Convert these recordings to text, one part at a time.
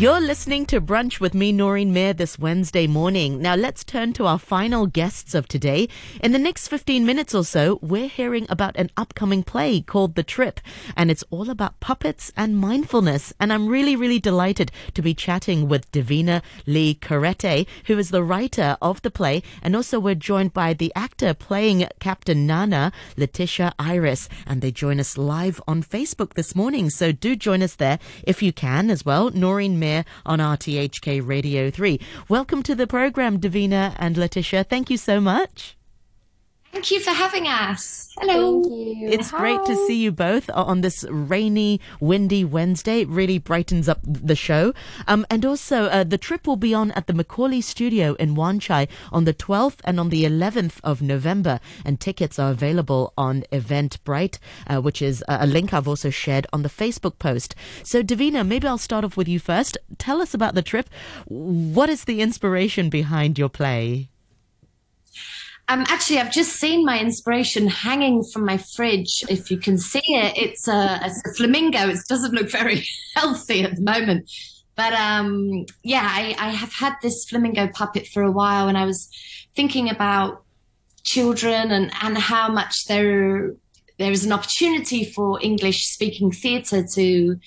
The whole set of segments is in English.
You're listening to Brunch with me, Noreen Mir, this Wednesday morning. Now, let's turn to our final guests of today. In the next 15 minutes or so, we're hearing about an upcoming play called The Trip, and it's all about puppets and mindfulness. And I'm really, really delighted to be chatting with Davina Lee Carrete, who is the writer of the play, and also we're joined by the actor playing Captain Nana, Letitia Iris, and they join us live on Facebook this morning. So do join us there if you can as well. Noreen Mir on RTHK Radio 3. Welcome to the program, Davina and Letitia. Thank you so much. Thank you for having us. Hello. It's Hi. great to see you both on this rainy, windy Wednesday. It really brightens up the show. Um, and also, uh, the trip will be on at the McAulay Studio in Wan Chai on the 12th and on the 11th of November. And tickets are available on Eventbrite, uh, which is a link I've also shared on the Facebook post. So, Davina, maybe I'll start off with you first. Tell us about the trip. What is the inspiration behind your play? Um, actually, I've just seen my inspiration hanging from my fridge. If you can see it, it's a, a flamingo. It doesn't look very healthy at the moment. But um, yeah, I, I have had this flamingo puppet for a while, and I was thinking about children and, and how much there there is an opportunity for English speaking theatre to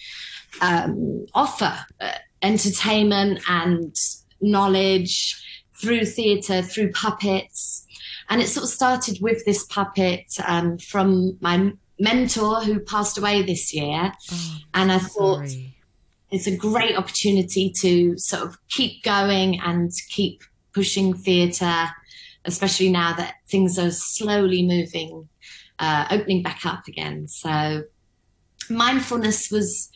um, offer uh, entertainment and knowledge through theatre, through puppets. And it sort of started with this puppet um, from my mentor who passed away this year. Oh, and I thought sorry. it's a great opportunity to sort of keep going and keep pushing theatre, especially now that things are slowly moving, uh, opening back up again. So mindfulness was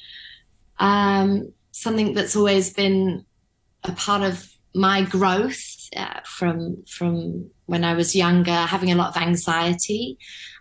um, something that's always been a part of my growth uh, from from when I was younger, having a lot of anxiety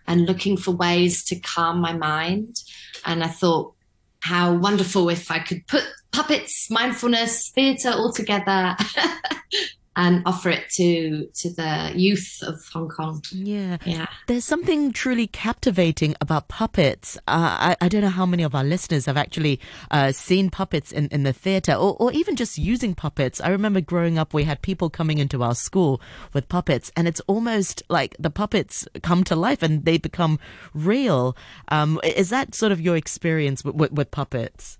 and looking for ways to calm my mind. And I thought, how wonderful if I could put puppets, mindfulness, theatre all together and offer it to to the youth of Hong Kong. Yeah, yeah. There's something truly captivating about puppets. Uh, I, I don't know how many of our listeners have actually uh, seen puppets in, in the theatre or, or even just using puppets. I remember growing up, we had people coming into our school with puppets, and it's almost like the puppets come to life and they become real. Um, is that sort of your experience with, with, with puppets?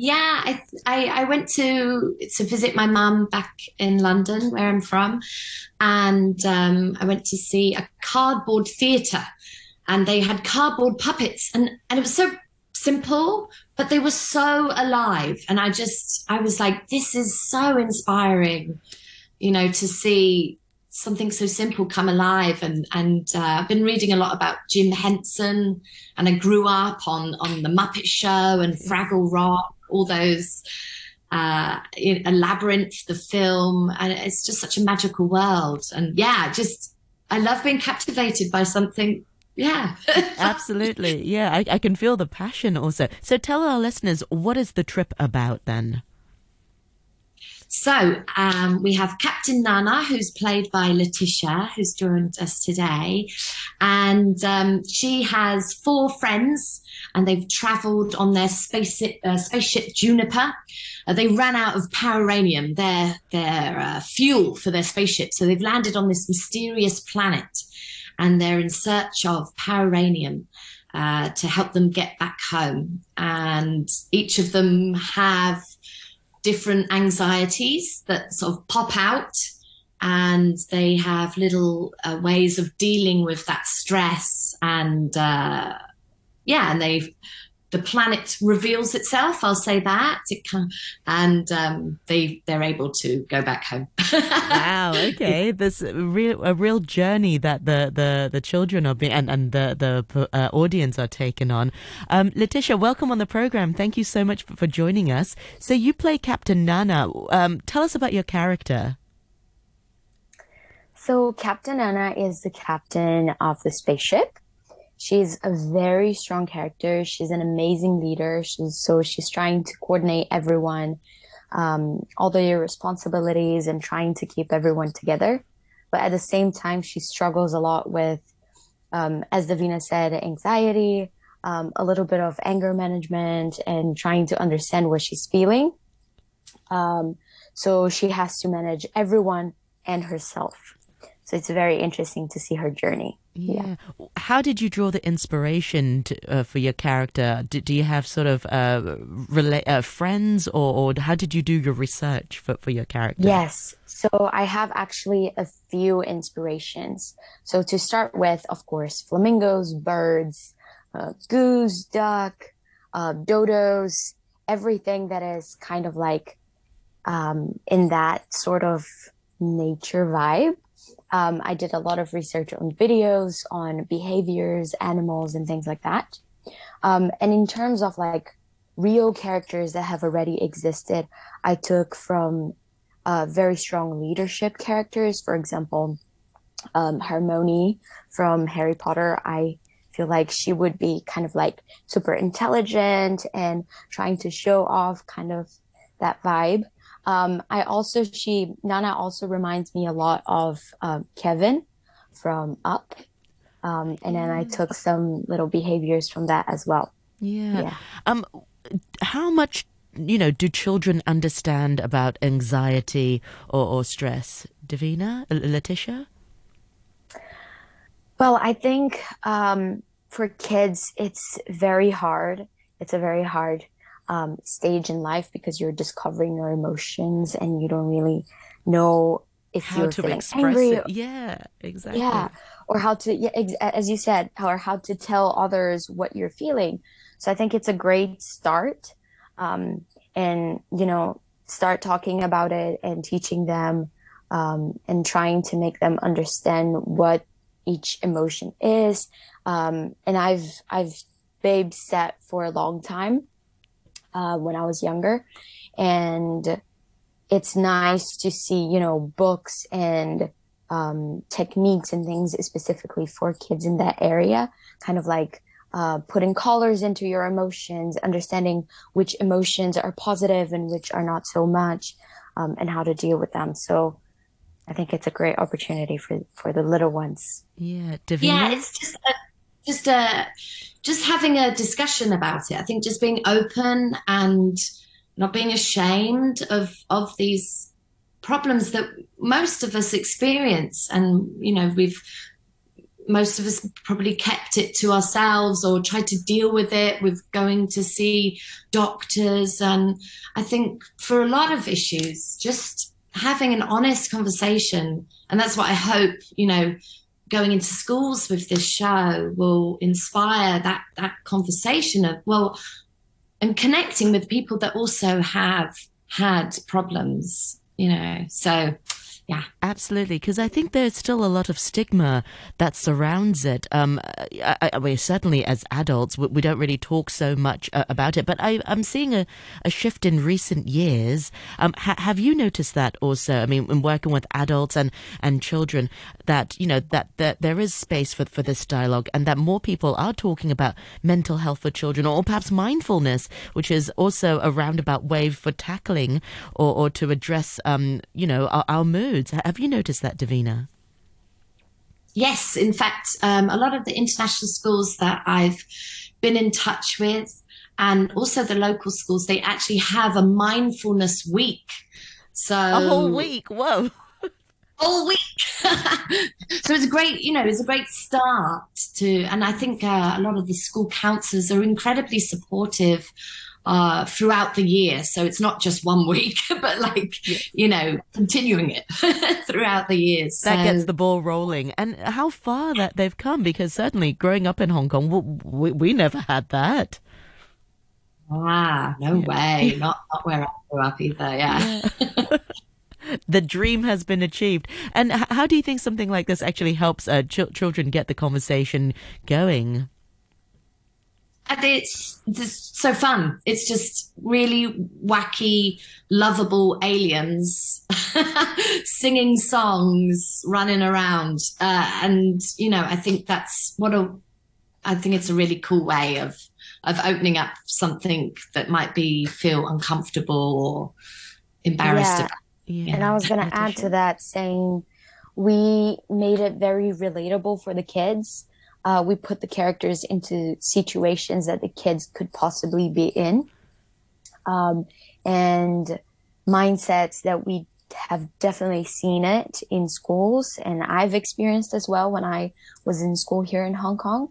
Yeah, I, I, I went to to visit my mum back in London, where I'm from, and um, I went to see a cardboard theatre, and they had cardboard puppets, and and it was so simple, but they were so alive, and I just I was like, this is so inspiring, you know, to see something so simple come alive and and uh, I've been reading a lot about Jim Henson and I grew up on on the Muppet Show and Fraggle Rock all those uh, a labyrinth, the film, and it's just such a magical world. And yeah, just I love being captivated by something. Yeah, absolutely. Yeah, I, I can feel the passion also. So tell our listeners what is the trip about then. So um, we have Captain Nana, who's played by Letitia, who's joined us today, and um, she has four friends, and they've travelled on their spaceship, uh, spaceship Juniper. Uh, they ran out of poweranium, their their uh, fuel for their spaceship, so they've landed on this mysterious planet, and they're in search of poweranium. Uh, to help them get back home. And each of them have different anxieties that sort of pop out and they have little uh, ways of dealing with that stress and uh, yeah and they the planet reveals itself. I'll say that. It can, and um, they they're able to go back home. wow. Okay. This real a real journey that the the, the children are being and, and the the uh, audience are taken on. Um, Letitia, welcome on the program. Thank you so much for, for joining us. So you play Captain Nana. Um, tell us about your character. So Captain Nana is the captain of the spaceship she's a very strong character. She's an amazing leader. She's so she's trying to coordinate everyone, um, all their responsibilities and trying to keep everyone together. But at the same time, she struggles a lot with, um, as Davina said, anxiety, um, a little bit of anger management and trying to understand what she's feeling. Um, so she has to manage everyone and herself. So it's very interesting to see her journey. Yeah. yeah. How did you draw the inspiration to, uh, for your character? Do, do, you have sort of uh, rela- uh, friends, or, or, how did you do your research for, for your character? Yes. So I have actually a few inspirations. So to start with, of course, flamingos, birds, uh, goose, duck, uh, dodos, everything that is kind of like um, in that sort of nature vibe. Um, I did a lot of research on videos, on behaviors, animals, and things like that. Um, and in terms of like real characters that have already existed, I took from uh, very strong leadership characters. For example, um, from Harry Potter. I feel like she would be kind of like super intelligent and trying to show off kind of that vibe. Um, I also, she, Nana also reminds me a lot of uh, Kevin from Up. Um, and then I took some little behaviors from that as well. Yeah. yeah. Um, how much, you know, do children understand about anxiety or, or stress? Davina, Letitia? Well, I think um, for kids, it's very hard. It's a very hard um, stage in life because you're discovering your emotions and you don't really know if how you're to feeling express angry. it. Yeah, exactly. Yeah, or how to, yeah, ex- as you said, or how to tell others what you're feeling. So I think it's a great start, um, and you know, start talking about it and teaching them, um, and trying to make them understand what each emotion is. Um, and I've I've babysat for a long time uh, when I was younger. And it's nice to see, you know, books and um, techniques and things specifically for kids in that area, kind of like uh, putting colors into your emotions, understanding which emotions are positive and which are not so much, um, and how to deal with them. So I think it's a great opportunity for, for the little ones. Yeah, Davina? Yeah, it's just a, just a just having a discussion about it. I think just being open and not being ashamed of of these problems that most of us experience, and you know we've most of us probably kept it to ourselves or tried to deal with it with going to see doctors and i think for a lot of issues just having an honest conversation and that's what i hope you know going into schools with this show will inspire that that conversation of well and connecting with people that also have had problems you know so yeah. Absolutely, because I think there's still a lot of stigma that surrounds it. Um, I, I, mean, certainly as adults, we, we, don't really talk so much uh, about it, but I, am seeing a, a, shift in recent years. Um, ha, have you noticed that also? I mean, in working with adults and, and children, that, you know, that, that there is space for, for this dialogue and that more people are talking about mental health for children or perhaps mindfulness, which is also a roundabout way for tackling or, or to address, um, you know, our, our mood foods. Have you noticed that, Davina? Yes, in fact, um, a lot of the international schools that I've been in touch with, and also the local schools, they actually have a mindfulness week. So a whole week. Whoa. Whole week. so it's a great, you know, it's a great start to, and I think uh, a lot of the school counselors are incredibly supportive uh, throughout the year. So it's not just one week, but like, yeah. you know, continuing it throughout the years. That gets the ball rolling. And how far that they've come, because certainly growing up in Hong Kong, we, we never had that. Ah, no yeah. way. Not, not where I grew up either. Yeah. yeah. the dream has been achieved. And how do you think something like this actually helps uh, ch- children get the conversation going? And it's, it's so fun. It's just really wacky, lovable aliens singing songs, running around, uh, and you know, I think that's what a. I think it's a really cool way of of opening up something that might be feel uncomfortable or embarrassed. Yeah. yeah. And I was going to add to that saying we made it very relatable for the kids Uh, we put the characters into situations that the kids could possibly be in, um, and mindsets that we have definitely seen it in schools, and I've experienced as well when I was in school here in Hong Kong.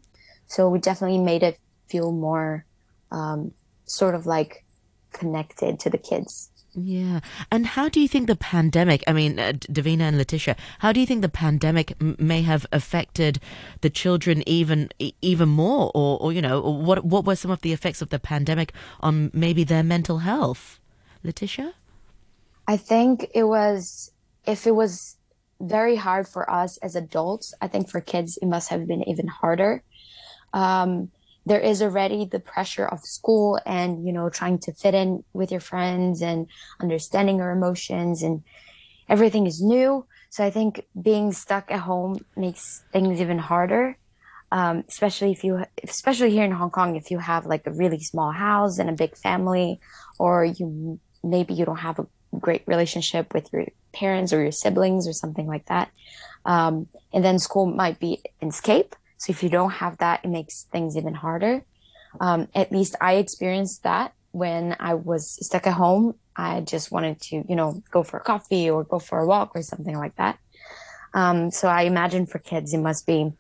So we definitely made it feel more um, sort of like connected to the kids. Yeah. And how do you think the pandemic, I mean, uh, Davina and Letitia, how do you think the pandemic m- may have affected the children even even more or, or you know, what what were some of the effects of the pandemic on maybe their mental health? Letitia? I think it was if it was very hard for us as adults, I think for kids it must have been even harder. Um, there is already the pressure of school and you know trying to fit in with your friends and understanding your emotions and everything is new. So i think being stuck at home makes things even harder. Um, especially if you especially here in hong kong if you have like a really small house and a big family or you maybe you don't have a great relationship with your parents or your siblings or something like that. Um, and then school might be an escape so if you don't have that, it makes things even harder. Um, at least I experienced that when I was stuck at home. I just wanted to, you know, go for a coffee or go for a walk or something like that. Um, so I imagine for kids, it must be,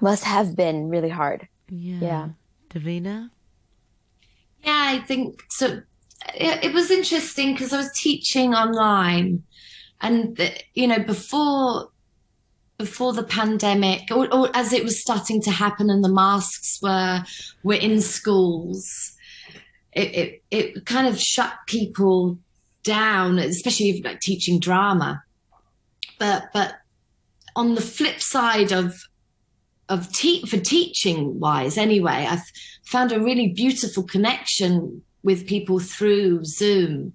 must have been really hard. Yeah. Yeah. Davina? Yeah, I think so. It, it was interesting because I was teaching online, and the, you know, before before the pandemic, or, or, as it was starting to happen, and the masks were were in schools, it it, it kind of shut people down, especially like teaching drama. But but on the flip side of of te- for teaching wise, anyway, I've found a really beautiful connection with people through Zoom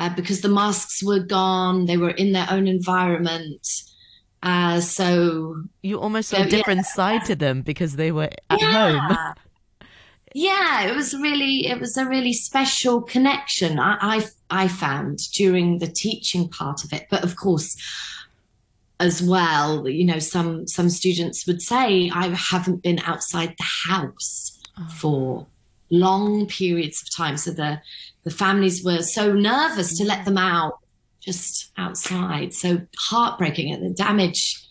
uh, because the masks were gone, they were in their own environment uh, so you almost saw a different yeah. side to them because they were at yeah. home. yeah, it was really it was a really special connection I, I I found during the teaching part of it. But of course, as well, you know, some some students would say I haven't been outside the house oh. for long periods of time. So the the families were so nervous to let them out just outside. So heartbreaking and the damage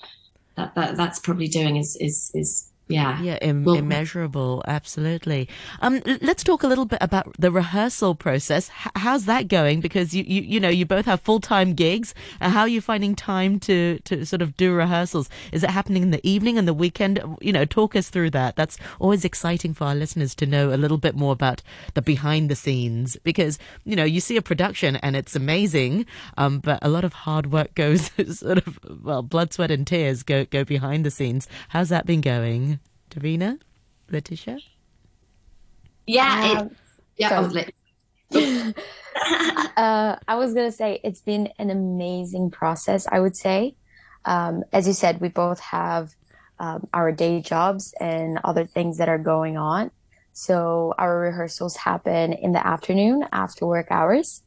that, that that's probably doing is is is yeah. Yeah Im- well, immeasurable absolutely. Um let's talk a little bit about the rehearsal process. H- how's that going? Because you, you you know you both have full-time gigs. Uh, how are you finding time to to sort of do rehearsals? Is it happening in the evening and the weekend? You know talk us through that. That's always exciting for our listeners to know a little bit more about the behind the scenes because you know you see a production and it's amazing um but a lot of hard work goes sort of well blood sweat and tears go go behind the scenes. How's that been going Davina, Letitia? Yeah, um, it, yeah. uh, I was gonna say it's been an amazing process. I would say, um, as you said, we both have um, our day jobs and other things that are going on. So our rehearsals happen in the afternoon after work hours.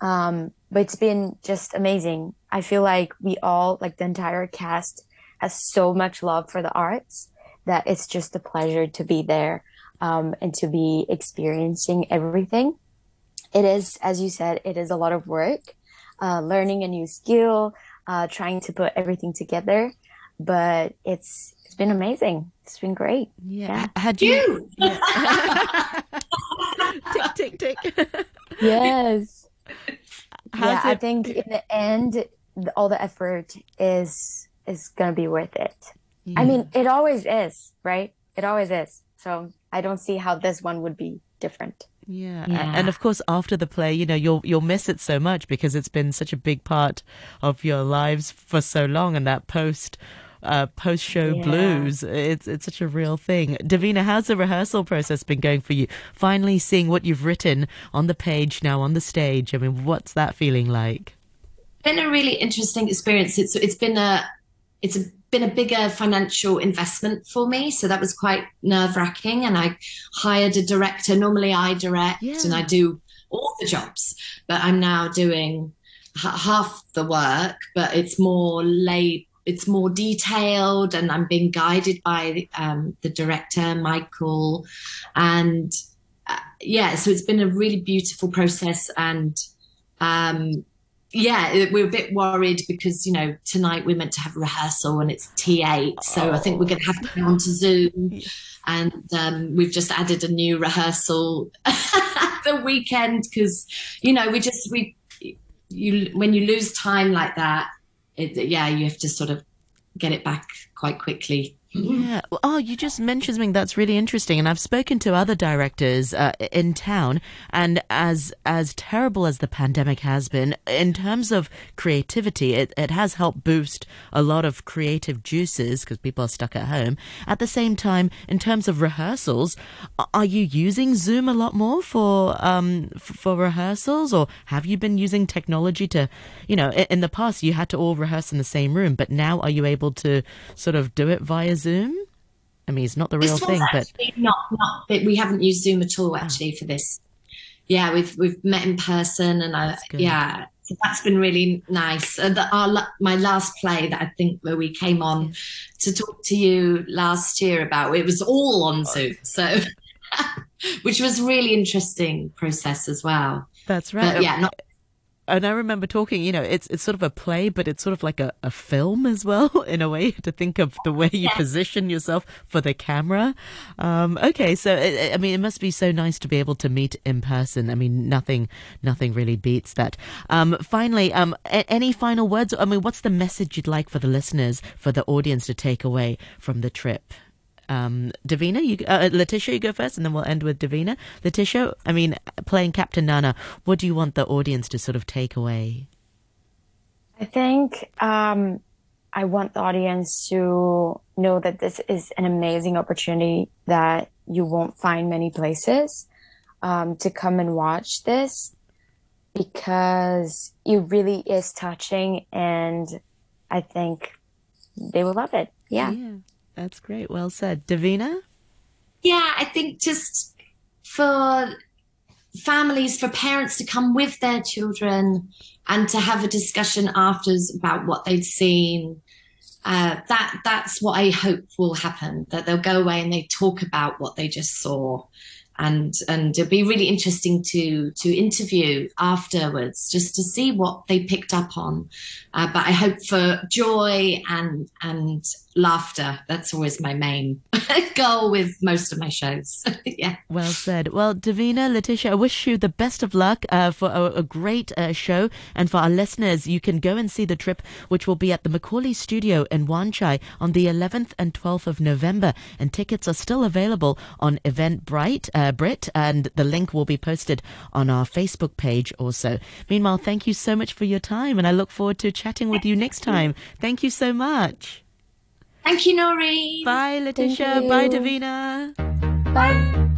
Um, but it's been just amazing. I feel like we all, like the entire cast, has so much love for the arts that it's just a pleasure to be there um, and to be experiencing everything. It is, as you said, it is a lot of work, uh, learning a new skill, uh, trying to put everything together. But it's it's been amazing. It's been great. Yeah. yeah. Had you? Yeah. tick tick tick. yes. How's yeah, it? I think in the end, all the effort is is gonna be worth it. I mean, it always is, right? It always is. So I don't see how this one would be different. Yeah. yeah. And of course after the play, you know, you'll you'll miss it so much because it's been such a big part of your lives for so long and that post uh, post show yeah. blues. It's it's such a real thing. Davina, how's the rehearsal process been going for you? Finally seeing what you've written on the page now on the stage. I mean, what's that feeling like? Been a really interesting experience. It's it's been a it's a been a bigger financial investment for me. So that was quite nerve wracking. And I hired a director. Normally I direct yeah. and I do all the jobs, but I'm now doing h- half the work, but it's more laid it's more detailed, and I'm being guided by um, the director Michael, and uh, yeah, so it's been a really beautiful process, and um, yeah, we're a bit worried because you know tonight we're meant to have rehearsal and it's T8, so oh. I think we're going to have to go on to Zoom, and um, we've just added a new rehearsal the weekend because you know we just we you when you lose time like that, it, yeah, you have to sort of get it back quite quickly. Yeah. Oh, you just mentioned something that's really interesting, and I've spoken to other directors uh, in town, and as as terrible as the pandemic has been, in terms of creativity, it, it has helped boost a lot of creative juices because people are stuck at home. At the same time, in terms of rehearsals, are you using Zoom a lot more for um for rehearsals, or have you been using technology to, you know, in the past you had to all rehearse in the same room, but now are you able to sort of do it via Zoom? Zoom? I mean, it's not the real thing, but not not. We haven't used Zoom at all actually oh. for this. Yeah, we've we've met in person, and I yeah, so that's been really nice. Uh, the, our my last play that I think where we came on to talk to you last year about it was all on Zoom, so which was really interesting process as well. That's right. But, yeah, not and I remember talking, you know, it's it's sort of a play, but it's sort of like a, a film as well, in a way, to think of the way you position yourself for the camera. Um, okay, so it, I mean, it must be so nice to be able to meet in person. I mean, nothing nothing really beats that. Um, finally, um, a- any final words? I mean, what's the message you'd like for the listeners, for the audience to take away from the trip? Um, Davina, you, uh, Letitia, you go first, and then we'll end with Davina. Letitia, I mean, playing Captain Nana, what do you want the audience to sort of take away? I think um, I want the audience to know that this is an amazing opportunity that you won't find many places um, to come and watch this because it really is touching and I think they will love it. yeah. yeah. That's great. Well said. Davina? Yeah, I think just for families, for parents to come with their children and to have a discussion afterwards about what they'd seen. Uh, that that's what I hope will happen. That they'll go away and they talk about what they just saw, and and it'll be really interesting to to interview afterwards just to see what they picked up on. Uh, but I hope for joy and and laughter. That's always my main goal with most of my shows. yeah. Well said. Well, Davina, Letitia, I wish you the best of luck uh, for a, a great uh, show. And for our listeners, you can go and see the trip, which will be at the McAulay Studio in Wan Chai on the 11th and 12th of November. And tickets are still available on Eventbrite, uh, Brit, and the link will be posted on our Facebook page also. Meanwhile, thank you so much for your time, and I look forward to chatting with you next time. Thank you so much. Thank you, Noreen. Bye, Letitia. Bye, Davina. Bye.